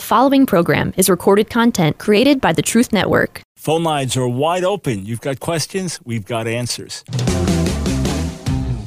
The following program is recorded content created by the Truth Network. Phone lines are wide open. You've got questions, we've got answers.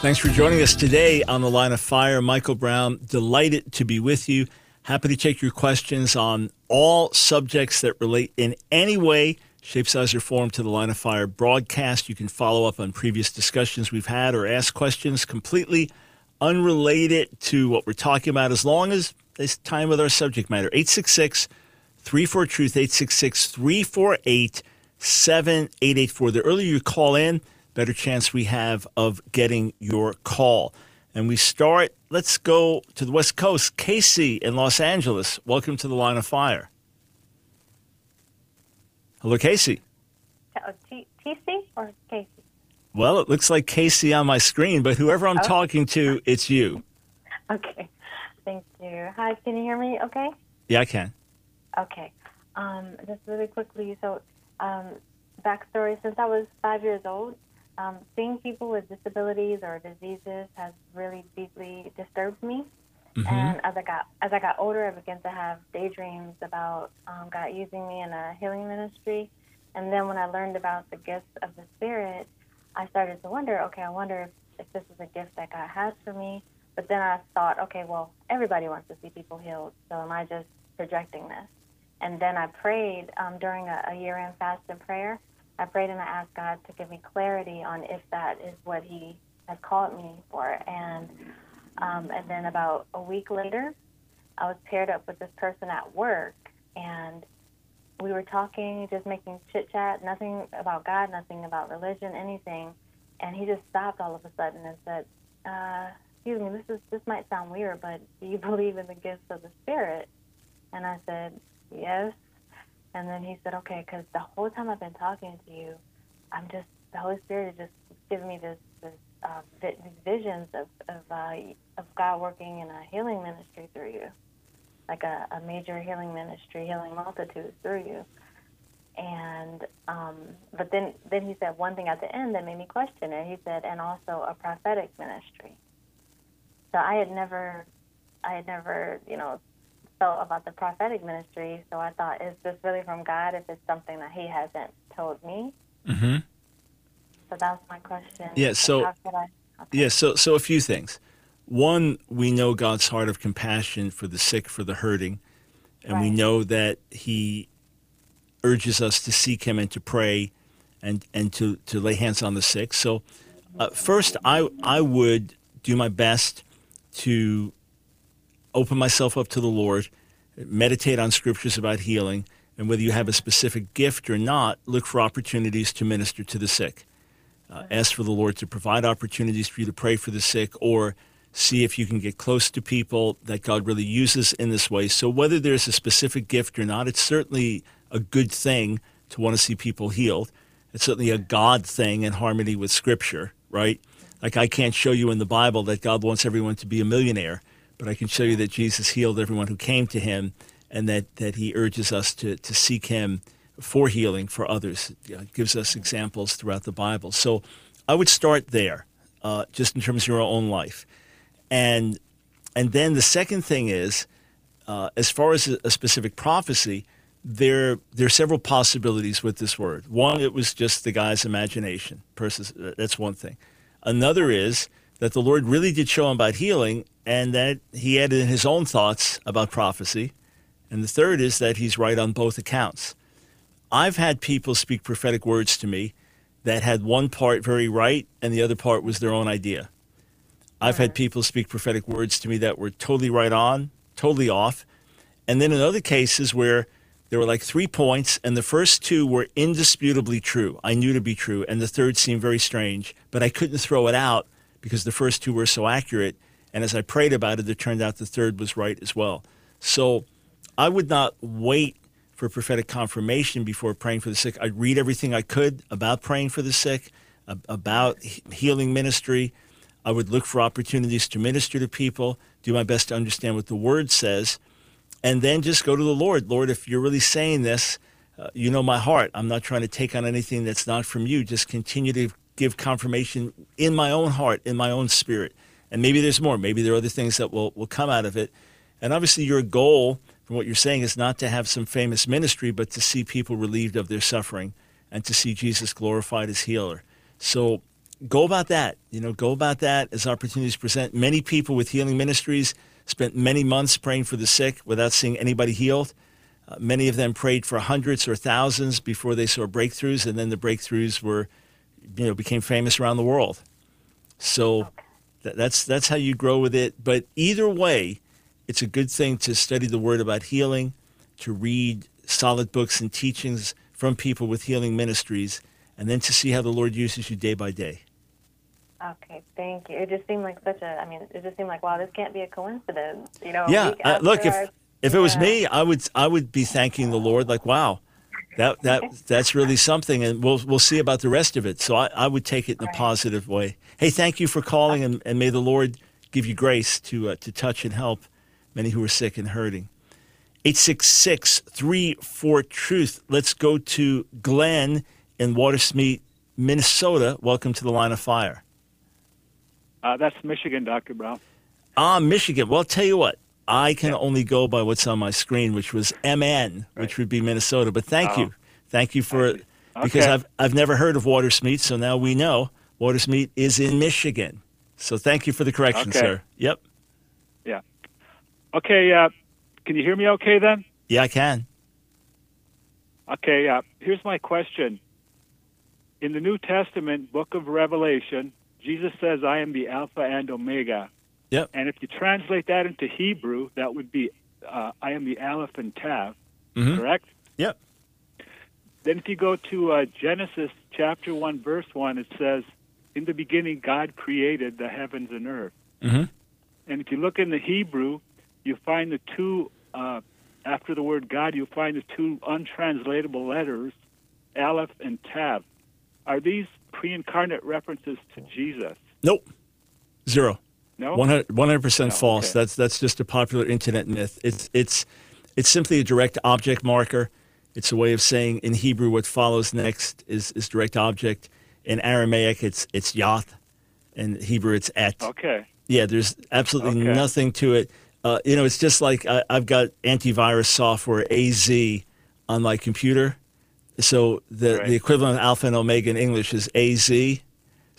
Thanks for joining us today on the line of fire. Michael Brown, delighted to be with you. Happy to take your questions on all subjects that relate in any way, shape, size, or form to the line of fire broadcast. You can follow up on previous discussions we've had or ask questions completely unrelated to what we're talking about as long as it's time with our subject matter. 866 34 Truth, 866 348 7884. The earlier you call in, better chance we have of getting your call. And we start, let's go to the West Coast. Casey in Los Angeles, welcome to the line of fire. Hello, Casey. Oh, T- TC or Casey? Well, it looks like Casey on my screen, but whoever I'm talking to, it's you. Okay. Thank you. Hi, can you hear me okay? Yeah, I can. Okay. Um, just really quickly, so um, backstory since I was five years old, um, seeing people with disabilities or diseases has really deeply disturbed me. And as I got as I got older, I began to have daydreams about um, God using me in a healing ministry. And then when I learned about the gifts of the Spirit, I started to wonder, okay, I wonder if, if this is a gift that God has for me. But then I thought, okay, well, everybody wants to see people healed, so am I just projecting this? And then I prayed um, during a, a year-end fast and prayer. I prayed and I asked God to give me clarity on if that is what He has called me for. And um, and then about a week later, I was paired up with this person at work, and we were talking, just making chit chat, nothing about God, nothing about religion, anything. And he just stopped all of a sudden and said, uh, "Excuse me, this is this might sound weird, but do you believe in the gifts of the Spirit?" And I said, "Yes." And then he said, "Okay, because the whole time I've been talking to you, I'm just the Holy Spirit is just giving me this this uh, these visions of of, uh, of God working in a healing ministry through you, like a, a major healing ministry, healing multitudes through you." And um, but then then he said one thing at the end that made me question it. He said, "And also a prophetic ministry." So I had never, I had never, you know, felt about the prophetic ministry. So I thought, is this really from God? If it's something that He hasn't told me. Mm-hmm. So that's my question. Yeah, so- I? Okay. Yeah, so so a few things. One, we know God's heart of compassion for the sick, for the hurting, and we know that He urges us to seek Him and to pray, and and to to lay hands on the sick. So, uh, first, I I would do my best to open myself up to the Lord, meditate on scriptures about healing, and whether you have a specific gift or not, look for opportunities to minister to the sick. Uh, ask for the Lord to provide opportunities for you to pray for the sick or see if you can get close to people that God really uses in this way. So, whether there's a specific gift or not, it's certainly a good thing to want to see people healed. It's certainly a God thing in harmony with Scripture, right? Like, I can't show you in the Bible that God wants everyone to be a millionaire, but I can show you that Jesus healed everyone who came to him and that, that he urges us to, to seek him for healing for others. Gives us examples throughout the Bible. So I would start there, uh, just in terms of your own life. And, and then the second thing is, uh, as far as a, a specific prophecy, there, there are several possibilities with this word. One, it was just the guy's imagination. Uh, that's one thing. Another is that the Lord really did show him about healing and that he added in his own thoughts about prophecy. And the third is that he's right on both accounts. I've had people speak prophetic words to me that had one part very right and the other part was their own idea. I've had people speak prophetic words to me that were totally right on, totally off. And then in other cases where there were like three points, and the first two were indisputably true. I knew to be true, and the third seemed very strange, but I couldn't throw it out because the first two were so accurate. And as I prayed about it, it turned out the third was right as well. So I would not wait for prophetic confirmation before praying for the sick. I'd read everything I could about praying for the sick, about healing ministry. I would look for opportunities to minister to people, do my best to understand what the word says, and then just go to the Lord. Lord, if you're really saying this, uh, you know my heart. I'm not trying to take on anything that's not from you. Just continue to give confirmation in my own heart, in my own spirit. And maybe there's more. Maybe there are other things that will, will come out of it. And obviously, your goal, from what you're saying, is not to have some famous ministry, but to see people relieved of their suffering and to see Jesus glorified as healer. So go about that. You know, go about that as opportunities present. Many people with healing ministries spent many months praying for the sick without seeing anybody healed. Uh, many of them prayed for hundreds or thousands before they saw breakthroughs, and then the breakthroughs were, you know, became famous around the world. So that's that's how you grow with it. But either way, it's a good thing to study the Word about healing, to read solid books and teachings from people with healing ministries, and then to see how the Lord uses you day by day. Okay, thank you. It just seemed like such a. I mean, it just seemed like wow, this can't be a coincidence. You know. Yeah. Uh, look, if our, if it was me, I would I would be thanking the Lord like, wow, that that that's really something, and we'll we'll see about the rest of it. So I, I would take it in a positive way. Hey, thank you for calling, and, and may the Lord give you grace to uh, to touch and help many who are sick and hurting. 866 34 Truth. Let's go to Glenn in Watersmeet, Minnesota. Welcome to the line of fire. Uh, that's Michigan, Dr. Brown. Ah, Michigan. Well, I'll tell you what. I can yeah. only go by what's on my screen, which was MN, right. which would be Minnesota. But thank oh. you, thank you for it, because okay. I've I've never heard of Watersmeet, so now we know Watersmeet is in Michigan. So thank you for the correction, okay. sir. Yep. Yeah. Okay. Uh, can you hear me? Okay, then. Yeah, I can. Okay. Uh, here's my question. In the New Testament, Book of Revelation, Jesus says, "I am the Alpha and Omega." Yep. And if you translate that into Hebrew, that would be uh, I am the Aleph and Tav, mm-hmm. correct? Yep. Then if you go to uh, Genesis chapter 1, verse 1, it says, In the beginning, God created the heavens and earth. Mm-hmm. And if you look in the Hebrew, you find the two, uh, after the word God, you find the two untranslatable letters, Aleph and Tav. Are these pre incarnate references to Jesus? Nope. Zero. No, 100 percent false. Okay. That's that's just a popular internet myth. It's it's it's simply a direct object marker. It's a way of saying in Hebrew what follows next is, is direct object. In Aramaic, it's it's yath. In Hebrew, it's et. Okay. Yeah, there's absolutely okay. nothing to it. Uh, you know, it's just like I, I've got antivirus software AZ on my computer. So the, right. the equivalent of alpha and omega in English is AZ.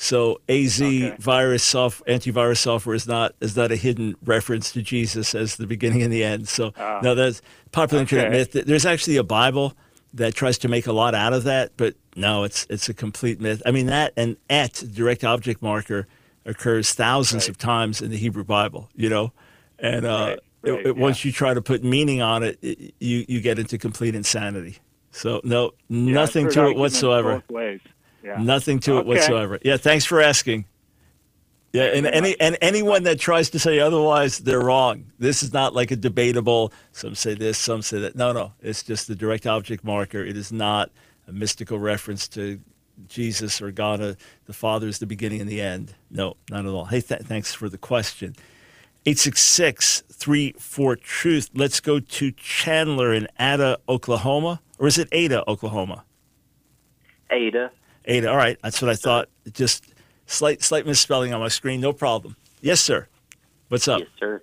So AZ okay. virus soft, antivirus software is not is not a hidden reference to Jesus as the beginning and the end. So uh, no, that's popular okay. internet myth. There's actually a Bible that tries to make a lot out of that, but no, it's it's a complete myth. I mean that and at direct object marker occurs thousands right. of times in the Hebrew Bible. You know, and uh, right. Right. It, it, yeah. once you try to put meaning on it, it, you you get into complete insanity. So no, yeah, nothing to it whatsoever. Both ways. Yeah. Nothing to okay. it whatsoever. Yeah, thanks for asking. Yeah, and any and anyone that tries to say otherwise, they're wrong. This is not like a debatable. Some say this, some say that. No, no, it's just the direct object marker. It is not a mystical reference to Jesus or God. Uh, the Father is the beginning and the end. No, not at all. Hey, th- thanks for the question. 866 34 Truth. Let's go to Chandler in Ada, Oklahoma. Or is it Ada, Oklahoma? Ada. Ada. All right, that's what I thought. Just slight slight misspelling on my screen. No problem. Yes, sir. What's up? Yes, sir.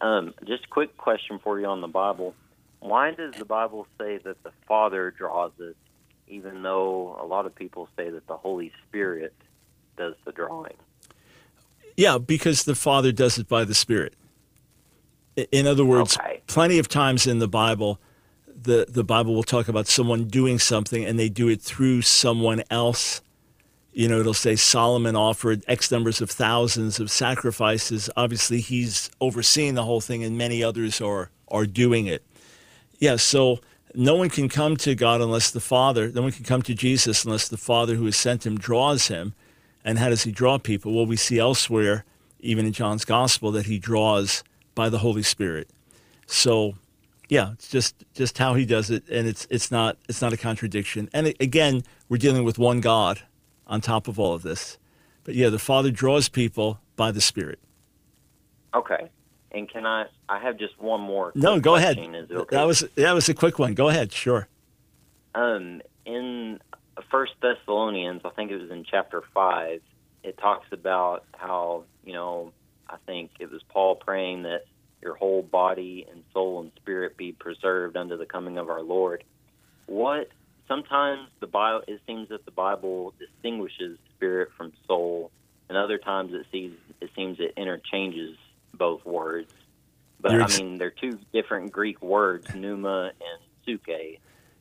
Um, just a quick question for you on the Bible. Why does the Bible say that the Father draws it, even though a lot of people say that the Holy Spirit does the drawing? Yeah, because the Father does it by the Spirit. In other words, okay. plenty of times in the Bible, the, the Bible will talk about someone doing something and they do it through someone else. You know, it'll say Solomon offered X numbers of thousands of sacrifices. Obviously, he's overseeing the whole thing, and many others are, are doing it. Yeah, so no one can come to God unless the Father, no one can come to Jesus unless the Father who has sent him draws him. And how does he draw people? Well, we see elsewhere, even in John's Gospel, that he draws by the Holy Spirit. So Yeah, it's just just how he does it, and it's it's not it's not a contradiction. And it, again, we're dealing with one God on top of all of this. But yeah, the Father draws people by the Spirit. Okay. And can I? I have just one more. No, go ahead. Okay? That was that was a quick one. Go ahead. Sure. Um, in First Thessalonians, I think it was in chapter five. It talks about how you know. I think it was Paul praying that your whole body and soul and spirit be preserved unto the coming of our Lord. What sometimes the Bible it seems that the Bible distinguishes spirit from soul, and other times it seems it seems it interchanges both words. But You're I mean, they're two different Greek words, pneuma and psuche.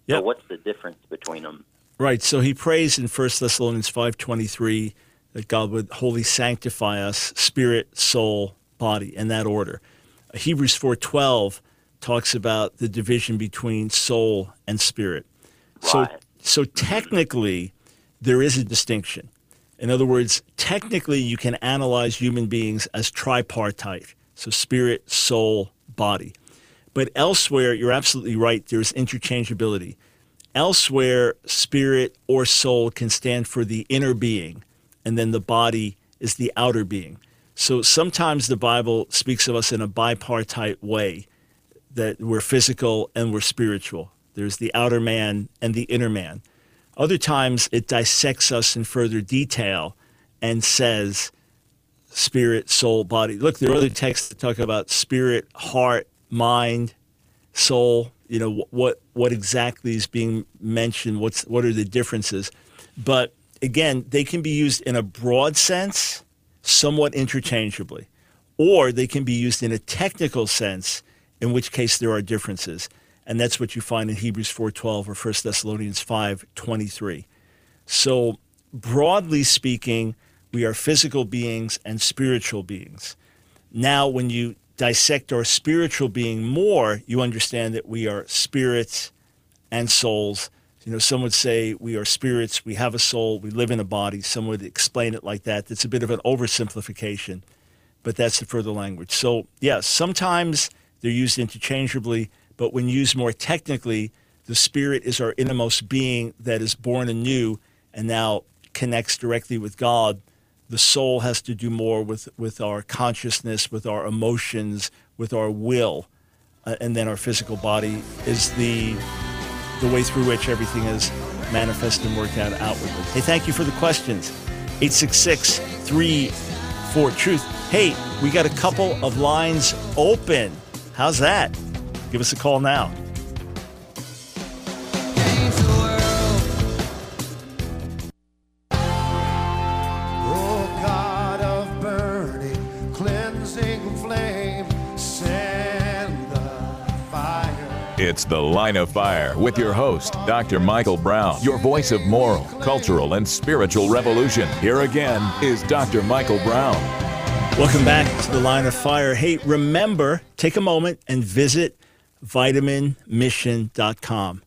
Yep. So what's the difference between them? Right. So he prays in 1 Thessalonians 5:23 that God would wholly sanctify us, spirit, soul, body, in that order. Hebrews 4:12 talks about the division between soul and spirit. Right. So so technically there is a distinction. In other words, technically you can analyze human beings as tripartite. So spirit, soul, body. But elsewhere, you're absolutely right, there's interchangeability. Elsewhere, spirit or soul can stand for the inner being, and then the body is the outer being. So sometimes the Bible speaks of us in a bipartite way that we're physical and we're spiritual. There's the outer man and the inner man. Other times it dissects us in further detail and says spirit, soul, body. Look, there are other texts that talk about spirit, heart, mind, soul. You know what what exactly is being mentioned. What's what are the differences? But again, they can be used in a broad sense, somewhat interchangeably, or they can be used in a technical sense, in which case there are differences. And that's what you find in Hebrews 4:12 or 1 Thessalonians 5:23. So, broadly speaking, we are physical beings and spiritual beings. Now, when you dissect our spiritual being more, you understand that we are spirits and souls. You know, some would say we are spirits, we have a soul, we live in a body. Some would explain it like that. That's a bit of an oversimplification, but that's the further language. So, yes, sometimes they're used interchangeably, but when used more technically, the spirit is our innermost being that is born anew and now connects directly with God. The soul has to do more with, with our consciousness, with our emotions, with our will. Uh, and then our physical body is the, the way through which everything is manifested and worked out outwardly. Hey, thank you for the questions. 866 34 Truth. Hey, we got a couple of lines open. How's that? Give us a call now. It's The Line of Fire with your host, Dr. Michael Brown, your voice of moral, cultural, and spiritual revolution. Here again is Dr. Michael Brown. Welcome back to the line of fire. Hey, remember, take a moment and visit vitaminmission.com.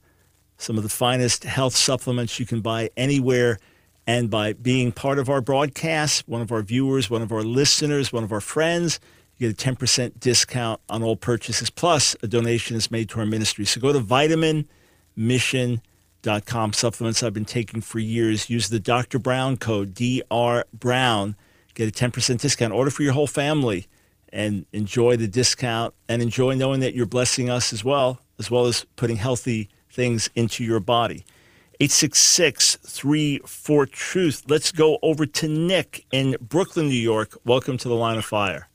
Some of the finest health supplements you can buy anywhere. And by being part of our broadcast, one of our viewers, one of our listeners, one of our friends, you get a 10% discount on all purchases. Plus, a donation is made to our ministry. So go to vitaminmission.com. Supplements I've been taking for years. Use the Dr. Brown code, DR Brown get a 10% discount. Order for your whole family and enjoy the discount and enjoy knowing that you're blessing us as well, as well as putting healthy things into your body. 866 34 Truth. Let's go over to Nick in Brooklyn, New York. Welcome to the line of fire.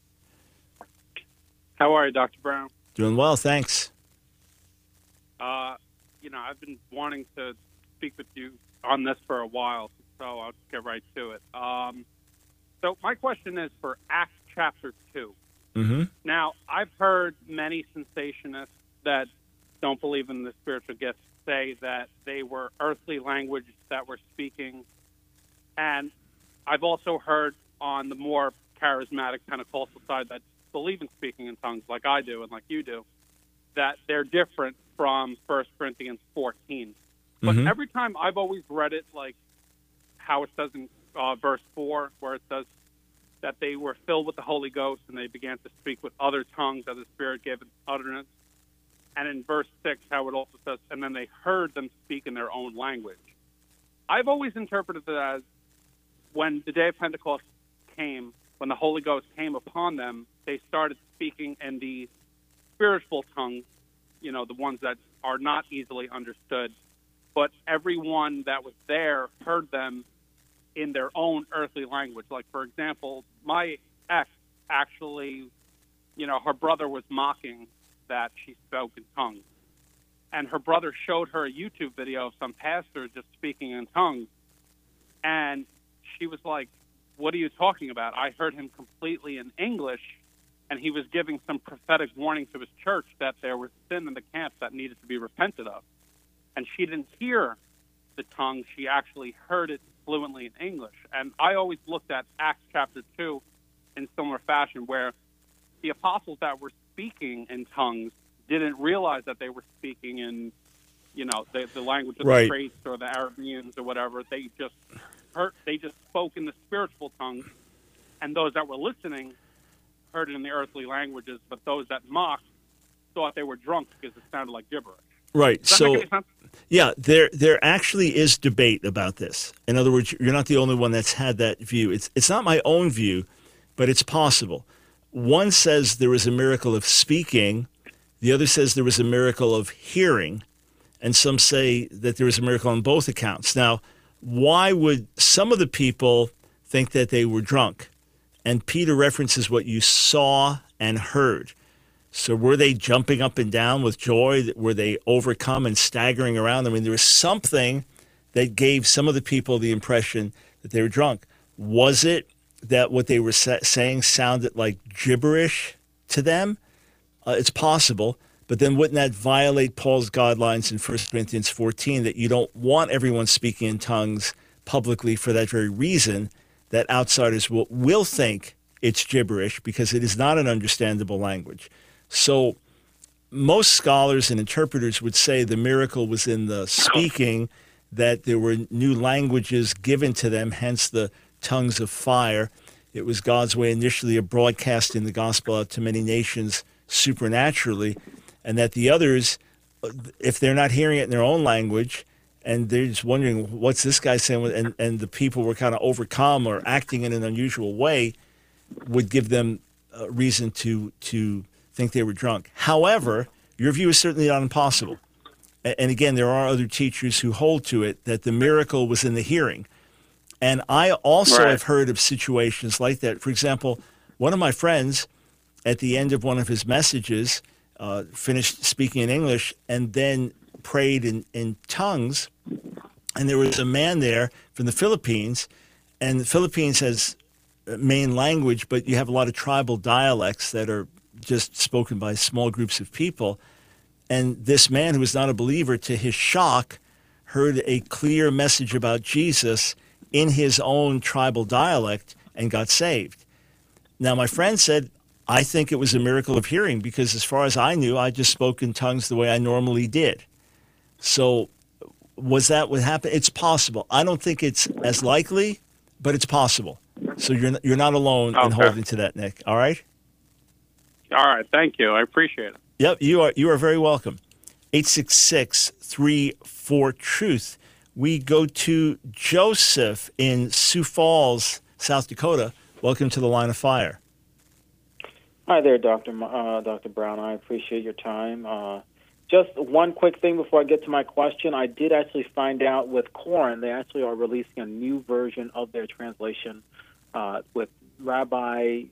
How are you, Dr. Brown? Doing well, thanks. Uh, you know, I've been wanting to speak with you on this for a while, so I'll just get right to it. Um, so, my question is for Acts chapter 2. Mm-hmm. Now, I've heard many cessationists that don't believe in the spiritual gifts say that they were earthly language that were speaking. And I've also heard on the more charismatic Pentecostal side that believe in speaking in tongues like I do and like you do, that they're different from 1 Corinthians 14. But Mhm. every time I've always read it like how it says in uh, verse 4, where it says that they were filled with the Holy Ghost and they began to speak with other tongues as the Spirit gave utterance. And in verse 6, how it also says, and then they heard them speak in their own language. I've always interpreted it as when the day of Pentecost came, when the Holy Ghost came upon them, they started speaking in the spiritual tongues, you know, the ones that are not easily understood. But everyone that was there heard them in their own earthly language. Like, for example, my ex actually, you know, her brother was mocking that she spoke in tongues. And her brother showed her a YouTube video of some pastor just speaking in tongues. And she was like, What are you talking about? I heard him completely in English, and he was giving some prophetic warning to his church that there was sin in the camp that needed to be repented of. And she didn't hear the tongue, she actually heard it fluently in English. And I always looked at Acts chapter 2 in similar fashion, where the apostles that were speaking in tongues didn't realize that they were speaking in, you know, the, the language of Right. the Thrace or the Arabians or whatever. They just heard, they just spoke in the spiritual tongues, and those that were listening heard it in the earthly languages. But those that mocked thought they were drunk because it sounded like gibberish. Right. So make any sense? Yeah, there there actually is debate about this. In other words, you're not the only one that's had that view. It's it's not my own view, but it's possible. One says there was a miracle of speaking, the other says there was a miracle of hearing, and some say that there was a miracle on both accounts. Now, why would some of the people think that they were drunk? And Peter references what you saw and heard. So were they jumping up and down with joy? Were they overcome and staggering around? I mean, there was something that gave some of the people the impression that they were drunk. Was it that what they were sa- saying sounded like gibberish to them? Uh, it's possible. But then wouldn't that violate Paul's guidelines in 1 Corinthians 14 that you don't want everyone speaking in tongues publicly for that very reason, that outsiders will, will think it's gibberish because it is not an understandable language. So most scholars and interpreters would say the miracle was in the speaking, that there were new languages given to them, hence the tongues of fire. It was God's way initially of broadcasting the gospel out to many nations supernaturally, and that the others, if they're not hearing it in their own language, and they're just wondering what's this guy saying, and, and the people were kind of overcome or acting in an unusual way, would give them a reason to to think they were drunk. However, your view is certainly not impossible. And again, there are other teachers who hold to it that the miracle was in the hearing. And I also Right. have heard of situations like that. For example, one of my friends, at the end of one of his messages, uh, finished speaking in English and then prayed in, in tongues. And there was a man there from the Philippines, and the Philippines has main language, but you have a lot of tribal dialects that are just spoken by small groups of people. And this man, who was not a believer, to his shock, heard a clear message about Jesus in his own tribal dialect and got saved. Now, my friend said, I think it was a miracle of hearing because, as far as I knew, I just spoke in tongues the way I normally did. So, was that what happened? It's possible. I don't think it's as likely, but it's possible. So you're you're not alone in holding to that, Nick. All right. All right, thank you. I appreciate it. Yep, you are you are very welcome. 866-34 truth. We go to Joseph in Sioux Falls, South Dakota. Welcome to the line of fire. Hi there, Dr. Uh, Dr. Brown. I appreciate your time. Uh, just one quick thing before I get to my question. I did actually find out with Koren, they actually are releasing a new version of their translation uh, with Rabbi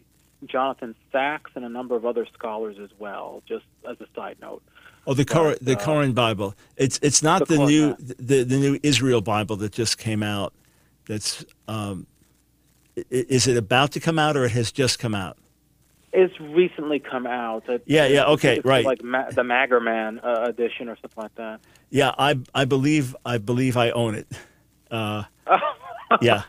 Jonathan Sacks and a number of other scholars as well, just as a side note. Oh, the Cor- But, the uh, Koren Bible. It's it's not the the, new the, the new Israel Bible that just came out. That's um, is it about to come out or it has just come out? It's recently come out. It- Yeah, yeah, okay, it's right. Like ma- the Magerman uh, edition or something like that. Yeah, I I believe I believe I own it. Uh, yeah,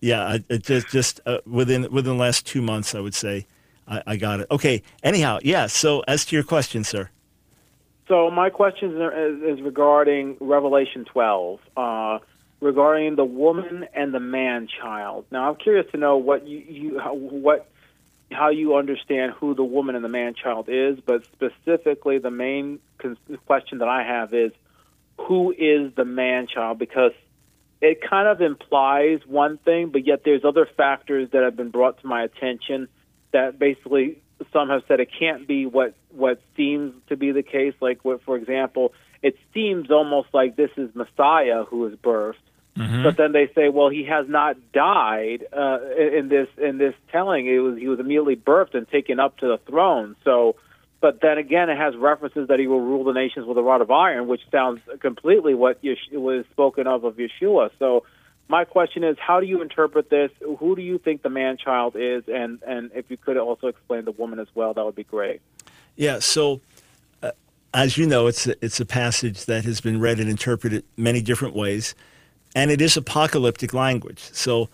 yeah. It just just uh, within within the last two months, I would say I, I got it. Okay. Anyhow, yeah. So as to your question, sir. So my question is, is regarding Revelation 12, uh, regarding the woman and the man child. Now I'm curious to know what you, you how, what how you understand who the woman and the man child is, but specifically the main question that I have is who is the man child because it kind of implies one thing, but yet there's other factors that have been brought to my attention that basically some have said it can't be what what seems to be the case. Like, what, for example, it seems almost like this is Messiah who is birthed, Mm-hmm. but then they say, well, he has not died uh, in this in this telling. It was he was immediately birthed and taken up to the throne. So, but then again, it has references that he will rule the nations with a rod of iron, which sounds completely what Yesh- was spoken of of Yeshua. So, my question is, how do you interpret this? Who do you think the man child is? And and if you could also explain the woman as well, that would be great. Yeah. So, uh, as you know, it's a, it's a passage that has been read and interpreted many different ways, and it is apocalyptic language. So,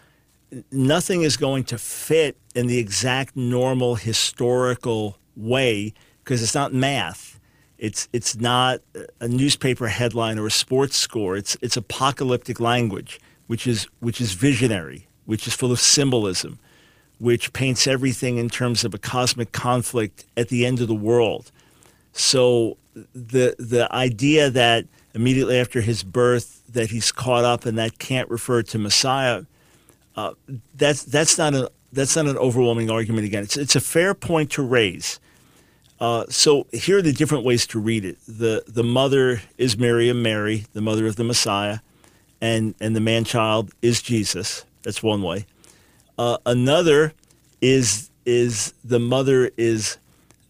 nothing is going to fit in the exact normal historical way because it's not math. It's it's not a newspaper headline or a sports score. It's it's apocalyptic language, which is which is visionary, which is full of symbolism which paints everything in terms of a cosmic conflict at the end of the world. So the the idea that immediately after his birth that he's caught up and that can't refer to Messiah, uh, that's that's not a that's not an overwhelming argument again. It's it's a fair point to raise. Uh, so here are the different ways to read it. The the mother is Miriam, Mary, the mother of the Messiah, and and the man child is Jesus. That's one way. Uh, another is is the mother is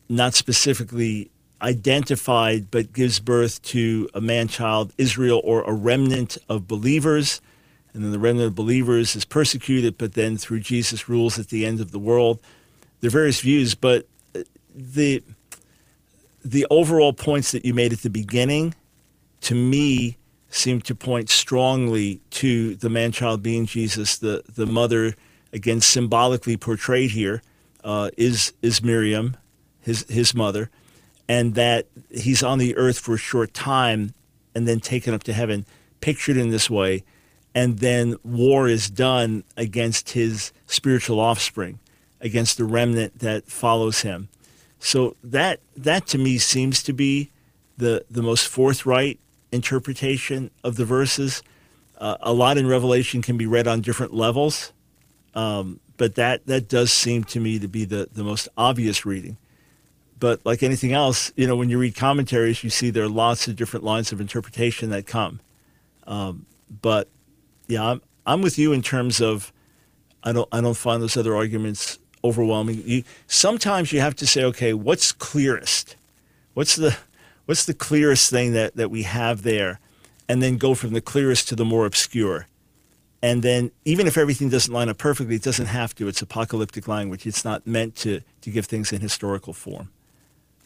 not specifically identified, but gives birth to a man child, Israel, or a remnant of believers. And then the remnant of believers is persecuted, but then through Jesus rules at the end of the world. There are various views, but uh, the the overall points that you made at the beginning, to me, seem to point strongly to the man child being Jesus. The the mother, again symbolically portrayed here, uh, is is Miriam, his his mother, and that he's on the earth for a short time and then taken up to heaven, pictured in this way, and then war is done against his spiritual offspring, against the remnant that follows him. So that that to me seems to be the the most forthright interpretation of the verses. Uh, a lot in Revelation can be read on different levels, um, but that that does seem to me to be the the most obvious reading. But like anything else, you know, when you read commentaries, you see there are lots of different lines of interpretation that come. Um, but yeah, I'm I'm with you in terms of I don't I don't find those other arguments overwhelming. You, sometimes you have to say, okay, what's clearest? What's the what's the clearest thing that, that we have there? And then go from the clearest to the more obscure. And then even if everything doesn't line up perfectly, it doesn't have to. It's apocalyptic language. It's not meant to, to give things in historical form.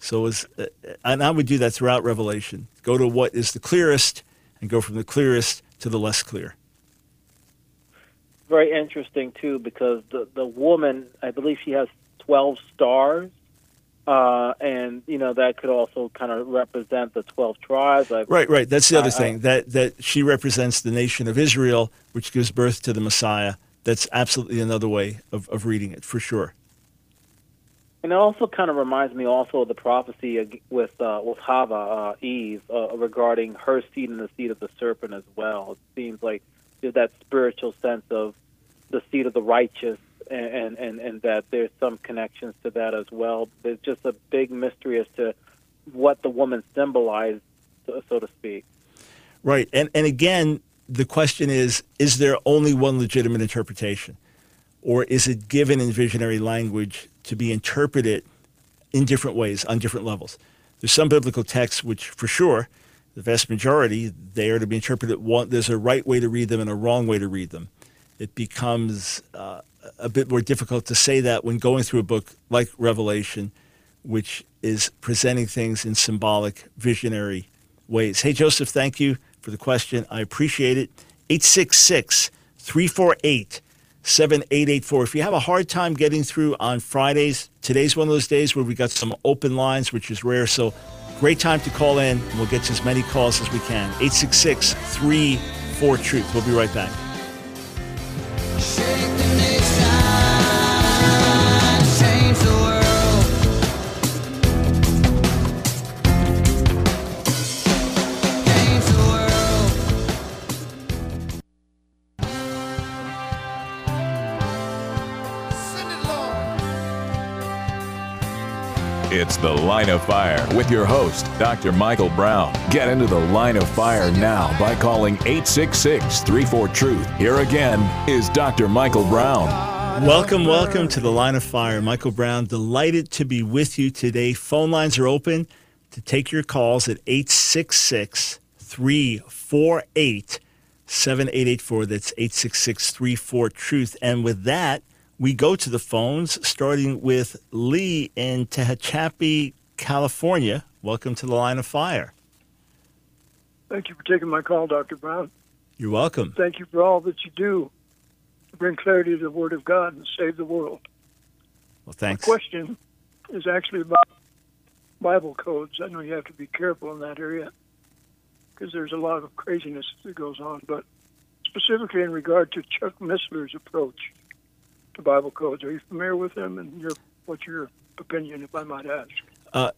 So, as, uh, and I would do that throughout Revelation. Go to what is the clearest and go from the clearest to the less clear. Very interesting too, because the the woman, I believe she has twelve stars, uh, and you know that could also kind of represent the twelve tribes. I've, Right, right. That's the other I- thing. I- that that she represents the nation of Israel, which gives birth to the Messiah. That's absolutely another way of, of reading it, for sure. And it also kind of reminds me also of the prophecy with uh, with Hava, uh, Eve, uh, regarding her seed and the seed of the serpent as well. It seems like there's that spiritual sense of the seed of the righteous, and, and, and that there's some connections to that as well. There's just a big mystery as to what the woman symbolized, so to speak. Right. And and again, the question is is there only one legitimate interpretation? Or is it given in visionary language to be interpreted in different ways on different levels? There's some biblical texts which for sure, the vast majority, they are to be interpreted one there's a right way to read them and a wrong way to read them. It becomes uh, a bit more difficult to say that when going through a book like Revelation, which is presenting things in symbolic, visionary ways. Hey, Joseph, thank you for the question. I appreciate it. 866 348 7884. If you have a hard time getting through on Fridays, today's one of those days where we got some open lines, which is rare. So, great time to call in. and We'll get as many calls as we can. 866 34 Truth. We'll be right back. Shake the nation, change the world. It's the Line of Fire with your host, Dr. Michael Brown. Get into the Line of Fire now by calling 866 34 Truth. Here again is Dr. Michael Brown. Welcome, welcome to the Line of Fire. Michael Brown, delighted to be with you today. Phone lines are open to take your calls at 866 348 7884. That's 866 34 Truth. And with that, we go to the phones, starting with Lee in Tehachapi, California. Welcome to the Line of Fire. Thank you for taking my call, Dr. Brown. You're welcome. Thank you for all that you do to bring clarity to the Word of God and save the world. Well, thanks. My question is actually about Bible codes. I know you have to be careful in that area because there's a lot of craziness that goes on, but specifically in regard to Chuck Missler's approach to Bible codes. Are you familiar with him and your what's your opinion, if I might ask? Uh,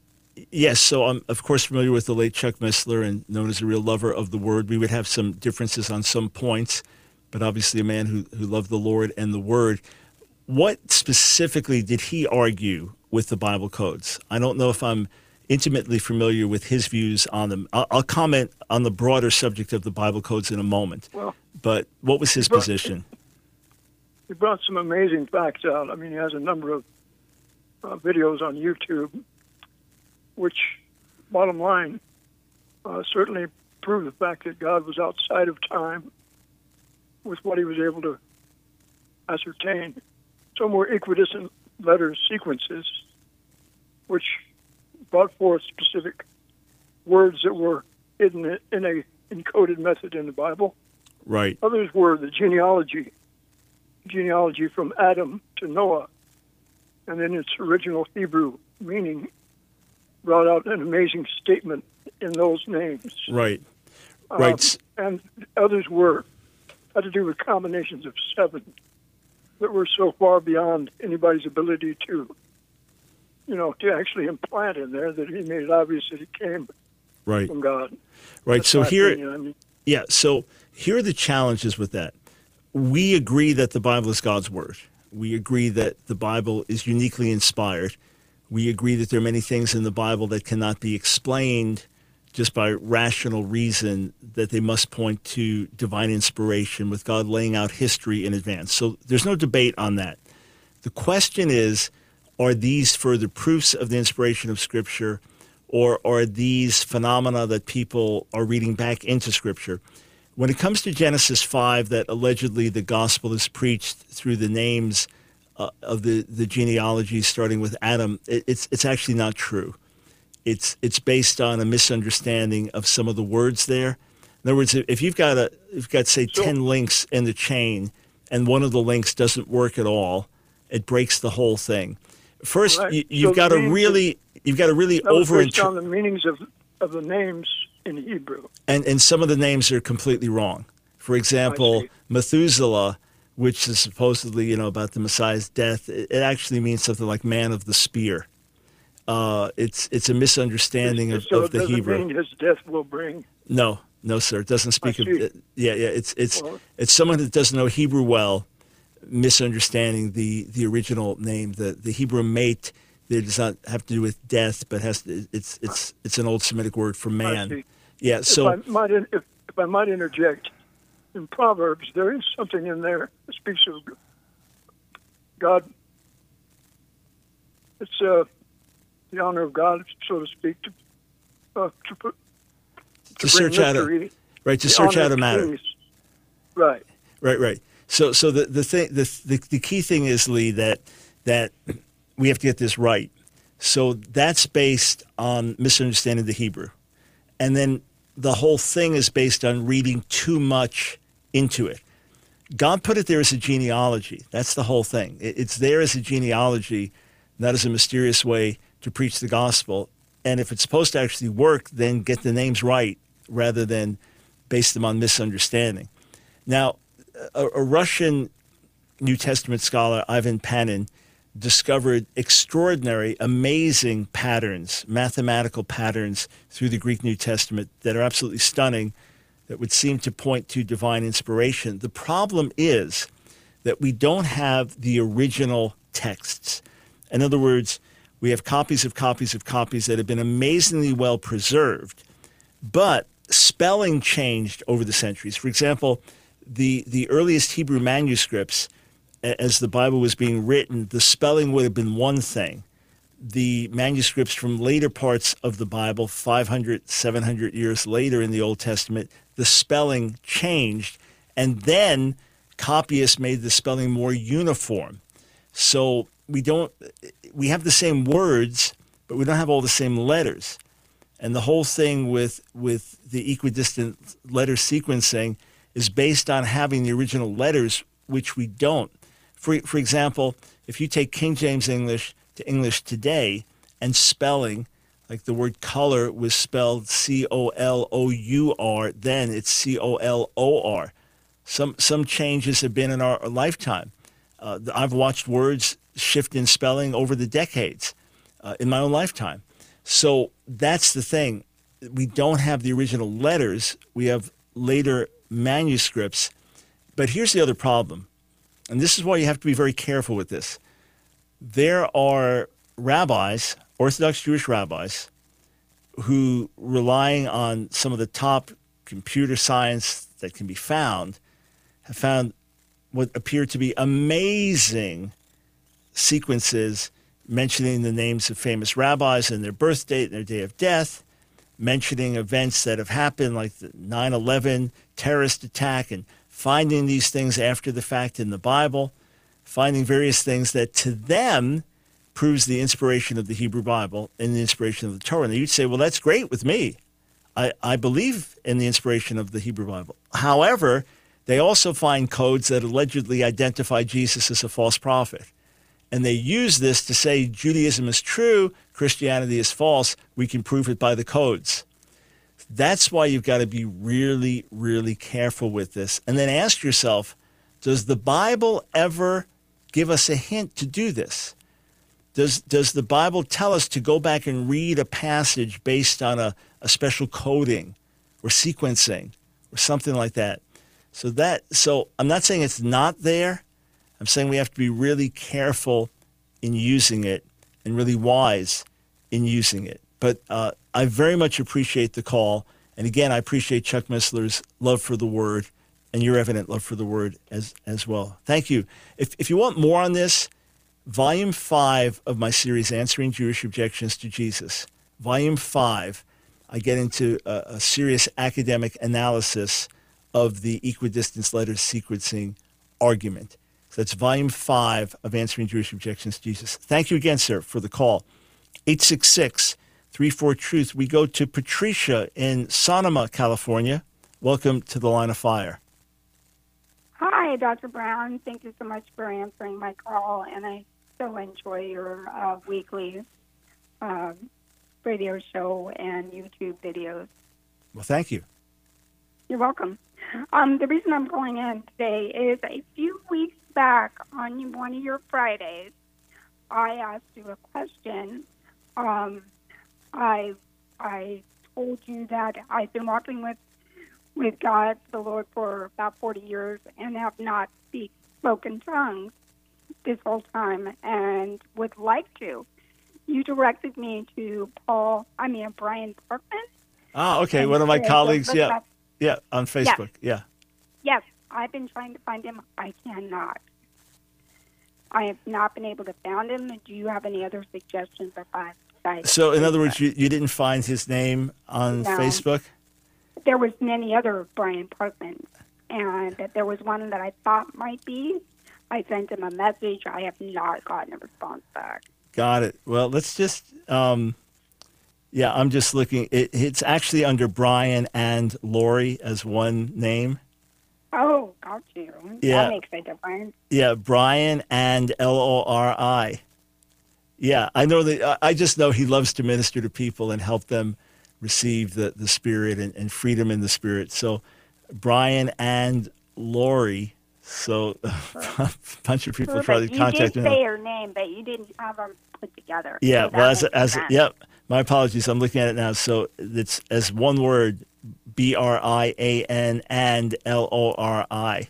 yes, so I'm of course familiar with the late Chuck Missler and known as a real lover of the Word. We would have some differences on some points, but obviously a man who, who loved the Lord and the Word. What specifically did he argue with the Bible codes? I don't know if I'm intimately familiar with his views on them. I'll, I'll comment on the broader subject of the Bible codes in a moment. Well, But what was his But- position? He brought some amazing facts out. I mean, he has a number of uh, videos on YouTube, which, bottom line, uh, certainly prove the fact that God was outside of time with what he was able to ascertain. Some were equidistant letter sequences, which brought forth specific words that were hidden in a encoded method in the Bible. Right. Others were the genealogy, genealogy from Adam to Noah, and in its original Hebrew meaning brought out an amazing statement in those names. Right. Um, Right. S- and others were had to do with combinations of seven that were so far beyond anybody's ability to, you know, to actually implant in there that he made it obvious that he came Right. from God. Right. That's so here, opinion. I mean, Yeah, so here are the challenges with that. We agree that the Bible is God's word. We agree that the Bible is uniquely inspired. We agree that there are many things in the Bible that cannot be explained just by rational reason, that they must point to divine inspiration with God laying out history in advance. So there's no debate on that. The question is are these further proofs of the inspiration of Scripture, or are these phenomena that people are reading back into Scripture? When it comes to Genesis 5, that allegedly the gospel is preached through the names uh, of the, the genealogy starting with Adam, it, it's, it's actually not true. It's, it's based on a misunderstanding of some of the words there. In other words, if you've got, a, you've got say, 10 links in the chain and one of the links doesn't work at all, it breaks the whole thing. First, Right. you, you've So got to really, you've got to really over based on the meanings of, of the names in Hebrew. and and some of the names are completely wrong. For example, Methuselah, which is supposedly you know about the Messiah's death, it, it actually means something like "man of the spear." Uh, it's it's a misunderstanding of, so of it the Hebrew. his death will bring. No, no, sir. It doesn't speak of. Yeah, yeah. It's it's Well- it's someone that doesn't know Hebrew well, misunderstanding the the original name. The the Hebrew mate. That does not have to do with death, but has to, it's it's it's an old Semitic word for man. Yeah. So if I might, if, if I might interject, in Proverbs there is something in there that speaks of God. It's uh, the honor of God, so to speak, to uh, to put to bring search out a right to search out a of matter. Right. Right, right. So, so the the thing, the, the the key thing is Lee that that we have to get this right. So that's based on misunderstanding the Hebrew, and then the whole thing is based on reading too much into it. God put it there as a genealogy. That's the whole thing. It's there as a genealogy, not as a mysterious way to preach the gospel. And if it's supposed to actually work, then get the names right rather than base them on misunderstanding. Now, a, a Russian New Testament scholar, Ivan Panin, discovered extraordinary, amazing patterns, mathematical patterns through the Greek New Testament that are absolutely stunning, that would seem to point to divine inspiration. The problem is that we don't have the original texts. In other words, we have copies of copies of copies that have been amazingly well preserved, but spelling changed over the centuries. For example, the, the earliest Hebrew manuscripts, as the Bible was being written, the spelling would have been one thing. The manuscripts from later parts of the Bible, 500, 700 years later in the Old Testament, the spelling changed. And then copyists made the spelling more uniform. So we don't, we have the same words, but we don't have all the same letters. And the whole thing with, with the equidistant letter sequencing is based on having the original letters, which we don't. For, for example, if you take King James English to English today and spelling, like the word color was spelled C O L O U R, then it's C O L O R. Some, some changes have been in our lifetime. Uh, I've watched words shift in spelling over the decades uh, in my own lifetime. So that's the thing. We don't have the original letters, we have later manuscripts. But here's the other problem, and this is why you have to be very careful with this. There are rabbis, Orthodox Jewish rabbis, who, relying on some of the top computer science that can be found, have found what appear to be amazing sequences mentioning the names of famous rabbis and their birth date and their day of death, mentioning events that have happened like the 9 11 terrorist attack, and finding these things after the fact in the Bible, finding various things that to them proves the inspiration of the Hebrew Bible and the inspiration of the Torah. And you'd say, well, that's great with me. I, I believe in the inspiration of the Hebrew Bible. However, they also find codes that allegedly identify Jesus as a false prophet. And they use this to say Judaism is true, Christianity is false. We can prove it by the codes. That's why you've got to be really, really careful with this. And then ask yourself does the Bible ever give us a hint to do this? Does, does the Bible tell us to go back and read a passage based on a, a special coding or sequencing or something like that? So that so I'm not saying it's not there. I'm saying we have to be really careful in using it and really wise in using it. But uh, I very much appreciate the call, and again, I appreciate Chuck Missler's love for the word and your evident love for the word as as well. Thank you. If if you want more on this, volume five of my series, Answering Jewish Objections to Jesus, volume five, I get into a, a serious academic analysis of the equidistance letter sequencing argument. So that's volume five of Answering Jewish Objections to Jesus. Thank you again, sir, for the call. 866 34 Truth. We go to Patricia in Sonoma, California. Welcome to the line of fire. Hi, Dr. Brown. Thank you so much for answering my call, and I so enjoy your uh, weekly uh, radio show and YouTube videos. Well, thank you. You're welcome. Um, the reason I'm calling in today is a few weeks back on one of your Fridays, I asked you a question. Um, I I told you that I've been walking with with God, the Lord, for about 40 years and have not speak, spoken tongues this whole time and would like to. You directed me to Paul, I mean, Brian Parkman. Ah, okay. One of my colleagues, yeah. up- Yeah, on Facebook. Yeah. Yes, I've been trying to find him. I cannot. I have not been able to find him. Do you have any other suggestions or five? So, in other words, you, you didn't find his name on No. Facebook? there was many other Brian Parkman, and that there was one that I thought might be. I sent him a message. I have not gotten a response back. Got it. Well, let's just, um, yeah, I'm just looking. It, it's actually under Brian and Lori as one name. Oh, got you. Yeah. That makes a difference. Yeah, Brian and L O R I. Yeah, I know that. I- I just know he loves to minister to people and help them receive the, the Spirit and, and freedom in the Spirit. So, Brian and Lori So a bunch of people Perfect. tried to you did me. say her name, but you didn't have them put together. Yeah, So well, as as yep. My apologies. I'm looking at it now. So it's as one word, B R I A N and L O R I.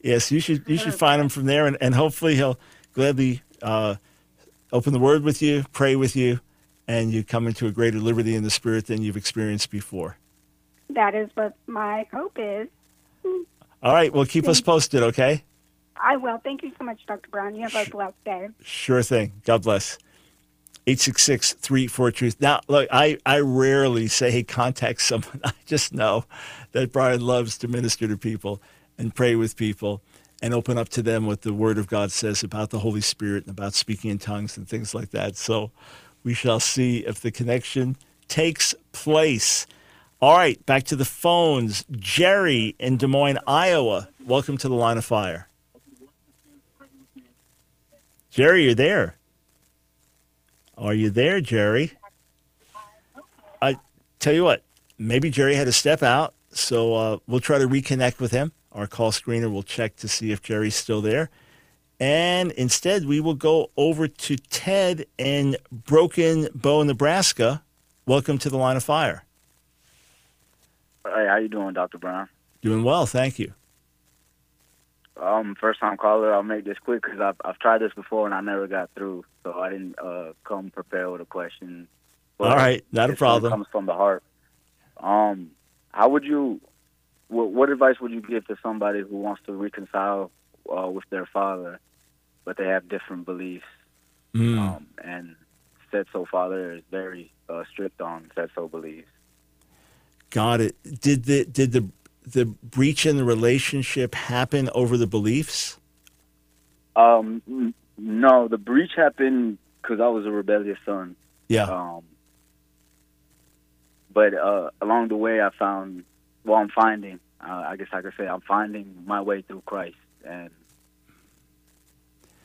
Yes, you should you should find him from there, and, and hopefully he'll gladly uh, open the word with you, pray with you, and you come into a greater liberty in the spirit than you've experienced before. That is what my hope is. All right. Well, keep us posted, okay? I will. Thank you so much, Dr. Brown. You have a blessed day. Sure thing. God bless. 866 34 Truth. Now, look, I, I rarely say, hey, contact someone. I just know that Brian loves to minister to people and pray with people and open up to them what the Word of God says about the Holy Spirit and about speaking in tongues and things like that. So we shall see if the connection takes place. All right, back to the phones. Jerry in Des Moines, Iowa. Welcome to the line of fire. Jerry, you're there. Are you there, Jerry? I tell you what, maybe Jerry had to step out, so uh, we'll try to reconnect with him. Our call screener will check to see if Jerry's still there. And instead, we will go over to Ted in Broken Bow, Nebraska. Welcome to the line of fire. Hey, how you doing, Dr. Brown? Doing well, thank you. Um, first time caller. I'll make this quick because I've I've tried this before and I never got through, so I didn't uh come prepared with a question. All right, not a problem. Comes from the heart. Um, how would you? What, what advice would you give to somebody who wants to reconcile uh, with their father, but they have different beliefs? Mm. Um, and said so father is very uh, strict on said so beliefs. Got it. Did the did the the breach in the relationship happen over the beliefs? Um, no, the breach happened because I was a rebellious son. Yeah. Um, but uh, along the way, I found, well, I'm finding, uh, I guess I could say, I'm finding my way through Christ, and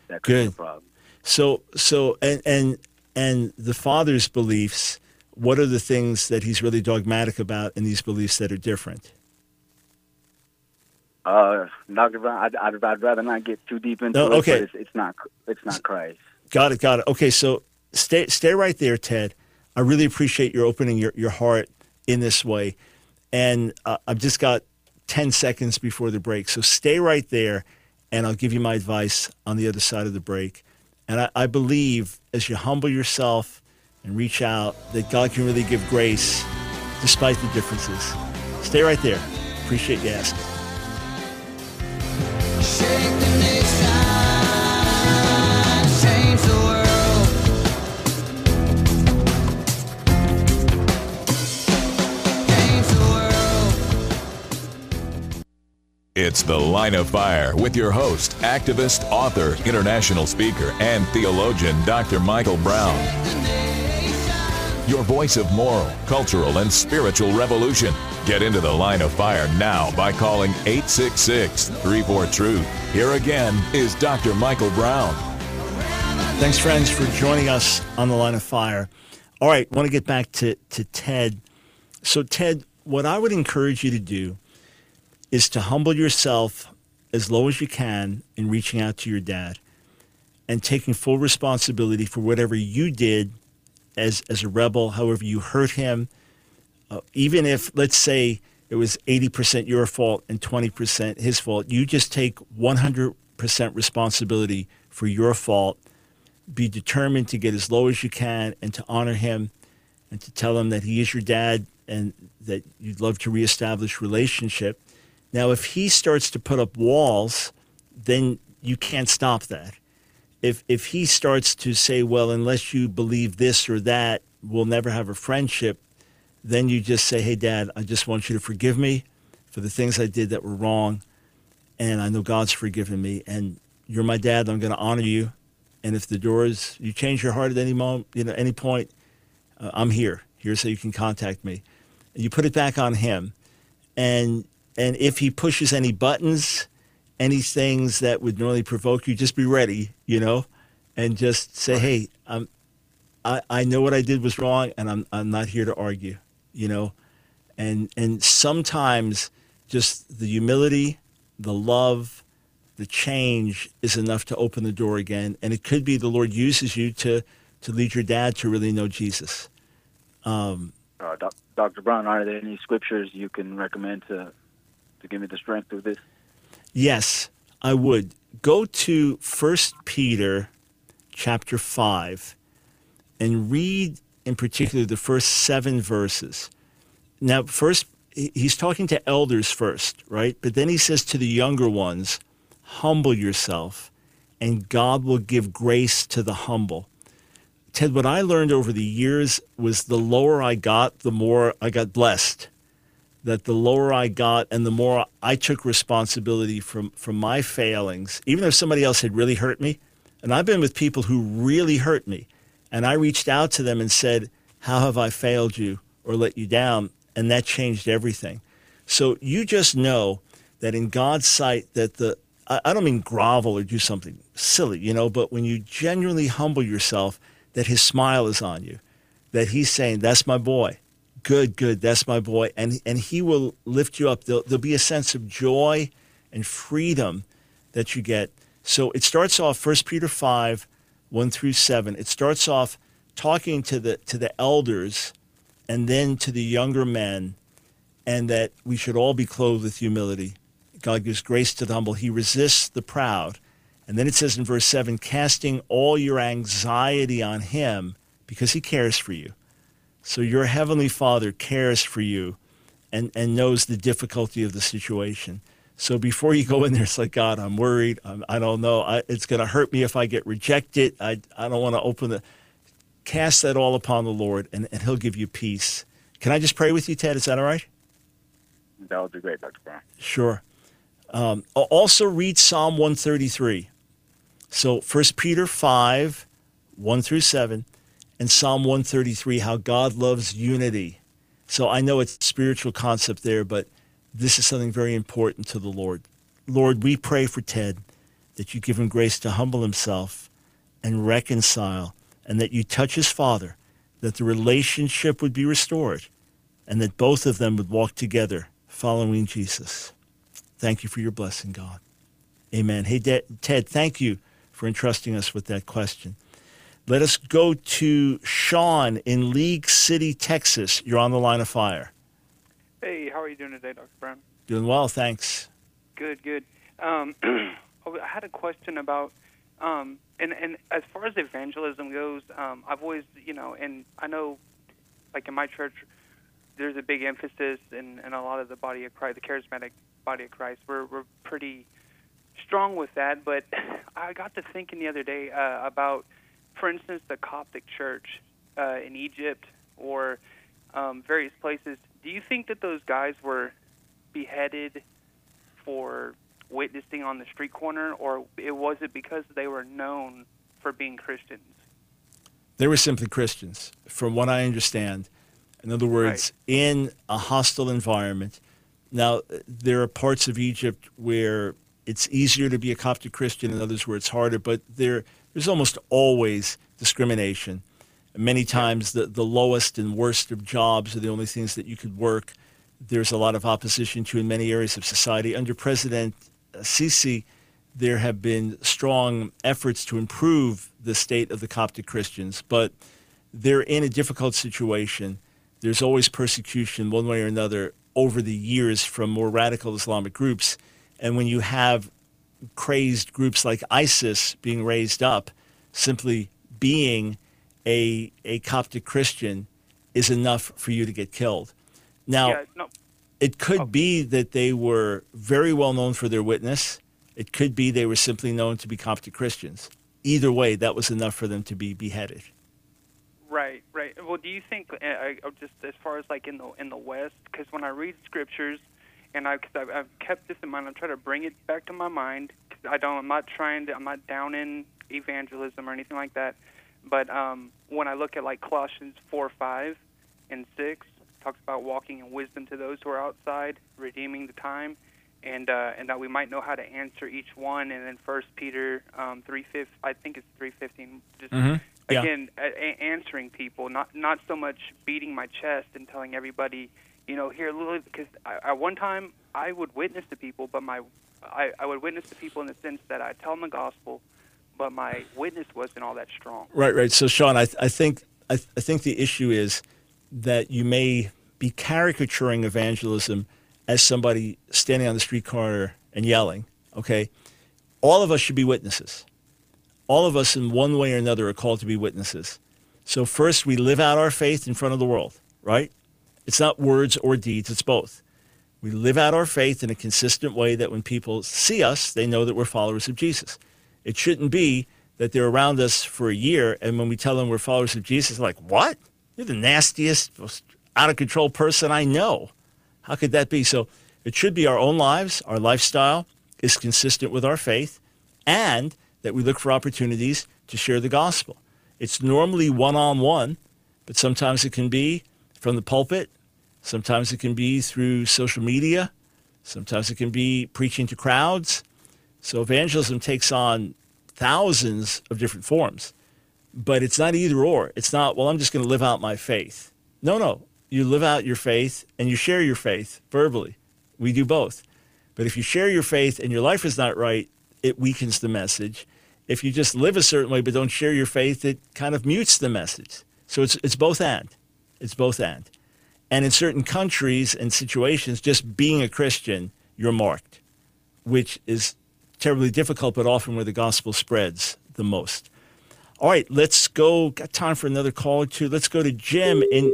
that could be a Good. problem. So so and and and the father's beliefs. What are the things that he's really dogmatic about in these beliefs that are different? Uh, Dr. Brown, I'd, I'd, I'd rather not get too deep into No, it. okay. But it's, it's not, it's not Christ. Got it. Got it. Okay. So stay stay right there, Ted. I really appreciate your opening your, your heart in this way, and uh, I've just got ten seconds before the break. So stay right there, and I'll give you my advice on the other side of the break. And I, I believe as you humble yourself and reach out, that God can really give grace despite the differences. Stay right there. Appreciate you asking. It's The Line of Fire with your host, activist, author, international speaker, and theologian, Dr. Michael Brown. Your voice of moral, cultural, and spiritual revolution. Get into the line of fire now by calling 866 34 Truth. Here again is Dr. Michael Brown. Thanks, friends, for joining us on the line of fire. All right, want to get back to, to Ted. So, Ted, what I would encourage you to do is to humble yourself as low as you can in reaching out to your dad and taking full responsibility for whatever you did as, as a rebel, however you hurt him. Uh, even if, let's say, it was 80% your fault and 20% his fault, you just take 100% responsibility for your fault be determined to get as low as you can and to honor him and to tell him that he is your dad and that you'd love to reestablish relationship. Now, if he starts to put up walls, then you can't stop that. If if he starts to say, "Well, unless you believe this or that, we'll never have a friendship," then you just say, "Hey, Dad, I just want you to forgive me for the things I did that were wrong, and I know God's forgiven me, and you're my dad. I'm going to honor you, and if the doors you change your heart at any moment, you know, any point, uh, I'm here. Here so you can contact me. And you put it back on him, and and if he pushes any buttons, any things that would normally provoke you, just be ready, you know, and just say, hey, I'm, I I know what I did was wrong, and I'm I'm not here to argue, you know, and and sometimes just the humility, the love, the change is enough to open the door again. And it could be the Lord uses you to, to lead your dad to really know Jesus. Um, Uh, doc, Dr. Brown, are there any scriptures you can recommend to to give me the strength of this? yes, I would. Go to First Peter chapter 5 and read in particular the first seven verses. Now, first, he's talking to elders first, right? But then he says to the younger ones, humble yourself, and God will give grace to the humble. Ted, what I learned over the years was the lower I got, the more I got blessed. That the lower I got and the more I took responsibility from, from my failings, even if somebody else had really hurt me. And I've been with people who really hurt me. And I reached out to them and said, How have I failed you or let you down? And that changed everything. So you just know that in God's sight, that the, I I don't mean grovel or do something silly, you know, but when you genuinely humble yourself, that his smile is on you, that he's saying, That's my boy. Good, good, that's my boy. And, and he will lift you up. There'll, there'll be a sense of joy and freedom that you get. So it starts off 1 Peter 5, 1 through 7. It starts off talking to the, to the elders and then to the younger men, and that we should all be clothed with humility. God gives grace to the humble. He resists the proud. And then it says in verse 7 casting all your anxiety on him because he cares for you. So your heavenly Father cares for you and, and knows the difficulty of the situation. So before you go in there, it's like, God, I'm worried. I'm, I don't know. I, it's going to hurt me if I get rejected. I, I don't want to open the. Cast that all upon the Lord, and, and He'll give you peace. Can I just pray with you, Ted? Is that all right? That would be great, Dr. Brown. Sure. Um, also read Psalm 133. So 1 Peter 5, 1 through 7, and Psalm 133, how God loves unity. So I know it's a spiritual concept there, but this is something very important to the Lord. Lord, we pray for Ted that you give him grace to humble himself and reconcile, and that you touch his father, that the relationship would be restored, and that both of them would walk together following Jesus. Thank you for your blessing, God. Amen. Hey, De- Ted, thank you for entrusting us with that question. Let us go to Sean in League City, Texas. You're on the line of fire. Hey, how are you doing today, Dr. Brown? Doing well, thanks. Good, good. Um, I had a question about, um, and and as far as evangelism goes, um, I've always, you know, and I know, like in my church, there's a big emphasis in, in a lot of the body of Christ, the charismatic body of Christ. We're we're pretty strong with that, but I got to thinking the other day uh, about, for instance, the Coptic Church uh, in Egypt or um, various places. Do you think that those guys were beheaded for witnessing on the street corner, or it was it because they were known for being Christians? They were simply Christians, from what I understand. In other words, in a hostile environment. Now, there are parts of Egypt where it's easier to be a Coptic Christian, and others where it's harder, but there, there's almost always discrimination. Many times, the, the lowest and worst of jobs are the only things that you could work. There's a lot of opposition to in many areas of society. Under President Sisi, there have been strong efforts to improve the state of the Coptic Christians, but they're in a difficult situation. There's always persecution, one way or another, over the years from more radical Islamic groups. And when you have crazed groups like ISIS being raised up, simply being a, a Coptic Christian is enough for you to get killed. Now, yeah, it could be that they were very well known for their witness. It could be they were simply known to be Coptic Christians. Either way, that was enough for them to be beheaded. Right, right. Well, do you think, uh, uh, just as far as like in the in the West, because when I read scriptures, and I, cause I've, I've kept this in mind, I'm trying to bring it back to my mind. 'cause I don't, I'm not trying to, I'm not down in evangelism or anything like that. But um, when I look at like Colossians four, five, and six, talks about walking in wisdom to those who are outside, redeeming the time, and uh, and that we might know how to answer each one. And then First Peter um, three fifth, I think it's three fifteen, just Mhm. Yeah. again a- answering people, not not so much beating my chest and telling everybody, you know, here, little because at one time I would witness to people, but my I, I would witness to people in the sense that I tell them the gospel, but my witness wasn't all that strong. Right, right. So, Sean, I, I think I, I think the issue is that you may be caricaturing evangelism as somebody standing on the street corner and yelling. Okay, all of us should be witnesses. All of us, in one way or another, are called to be witnesses. So, first, we live out our faith in front of the world. Right? It's not words or deeds; it's both. We live out our faith in a consistent way that when people see us, they know that we're followers of Jesus. It shouldn't be that they're around us for a year, and when we tell them we're followers of Jesus, like, What? You're the nastiest, most out of control person I know. How could that be? So it should be our own lives, our lifestyle is consistent with our faith, and that we look for opportunities to share the gospel. It's normally one on one, but sometimes it can be from the pulpit, sometimes it can be through social media, sometimes it can be preaching to crowds. So evangelism takes on thousands of different forms, but it's not either or. It's not, well, I'm just going to live out my faith. No, no. You live out your faith and you share your faith verbally. We do both. But if you share your faith and your life is not right, it weakens the message. If you just live a certain way but don't share your faith, it kind of mutes the message. So it's, it's both and. It's both and. And in certain countries and situations, just being a Christian, you're marked, which is terribly difficult, but often where the gospel spreads the most. All right, let's go. Got time for another call or two. Let's go to Jim in.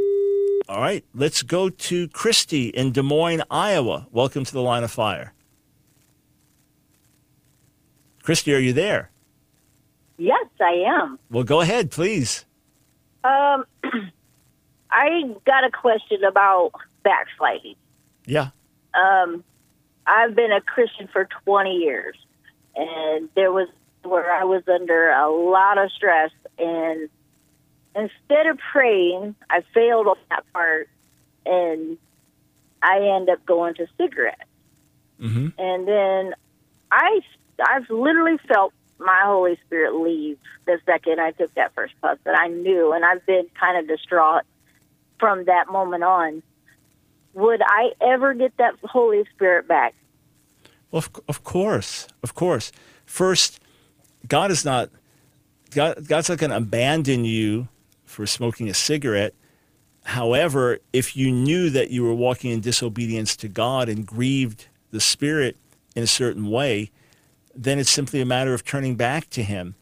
All right, let's go to Christy in Des Moines, Iowa. Welcome to the line of fire. Christy, are you there? Yes, I am. Well, go ahead, please. Um, I got a question about backsliding. Yeah. Um, I've been a Christian for 20 years, and there was where I was under a lot of stress, and instead of praying, I failed on that part, and I end up going to cigarettes. Mm-hmm. And then I, I've literally felt my Holy Spirit leave the second I took that first puff. That I knew, and I've been kind of distraught from that moment on. Would I ever get that Holy Spirit back? Well, of, of course, of course. First, God is not God, God's not going to abandon you for smoking a cigarette. However, if you knew that you were walking in disobedience to God and grieved the Spirit in a certain way, then it's simply a matter of turning back to Him.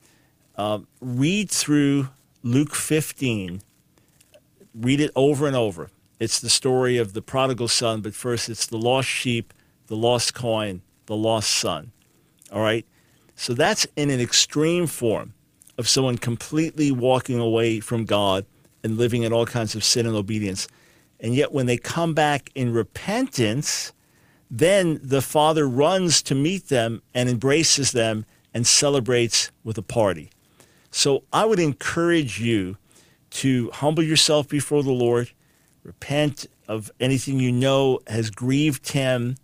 Uh, read through Luke 15. Read it over and over. It's the story of the prodigal son, but first it's the lost sheep, the lost coin, the lost son. All right? So that's in an extreme form of someone completely walking away from God and living in all kinds of sin and obedience. And yet, when they come back in repentance, then the Father runs to meet them and embraces them and celebrates with a party. So I would encourage you to humble yourself before the Lord, repent of anything you know has grieved Him.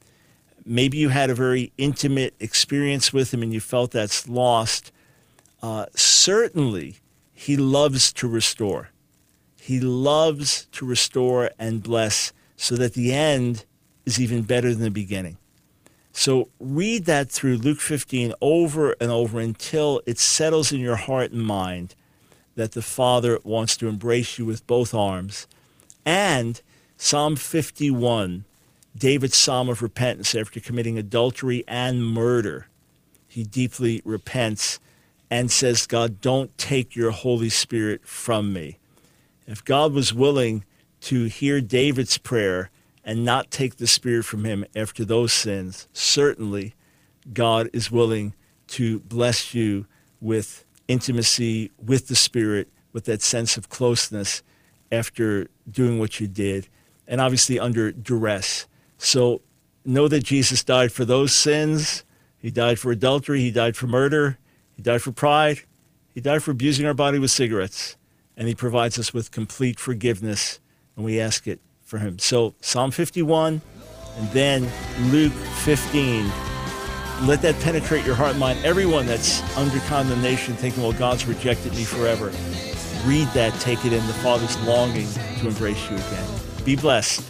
Maybe you had a very intimate experience with Him and you felt that's lost. Uh, certainly, He loves to restore. He loves to restore and bless so that the end is even better than the beginning. So read that through Luke 15 over and over until it settles in your heart and mind that the Father wants to embrace you with both arms. And Psalm 51, David's psalm of repentance after committing adultery and murder. He deeply repents and says, God, don't take your Holy Spirit from me. If God was willing to hear David's prayer and not take the Spirit from him after those sins, certainly God is willing to bless you with intimacy with the Spirit, with that sense of closeness after doing what you did, and obviously under duress. So know that Jesus died for those sins. He died for adultery. He died for murder. He died for pride. He died for abusing our body with cigarettes and he provides us with complete forgiveness, and we ask it for him. So, Psalm 51 and then Luke 15. Let that penetrate your heart and mind. Everyone that's under condemnation thinking, well, God's rejected me forever. Read that, take it in. The Father's longing to embrace you again. Be blessed.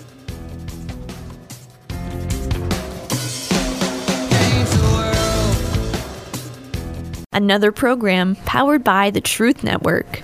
Another program powered by the Truth Network.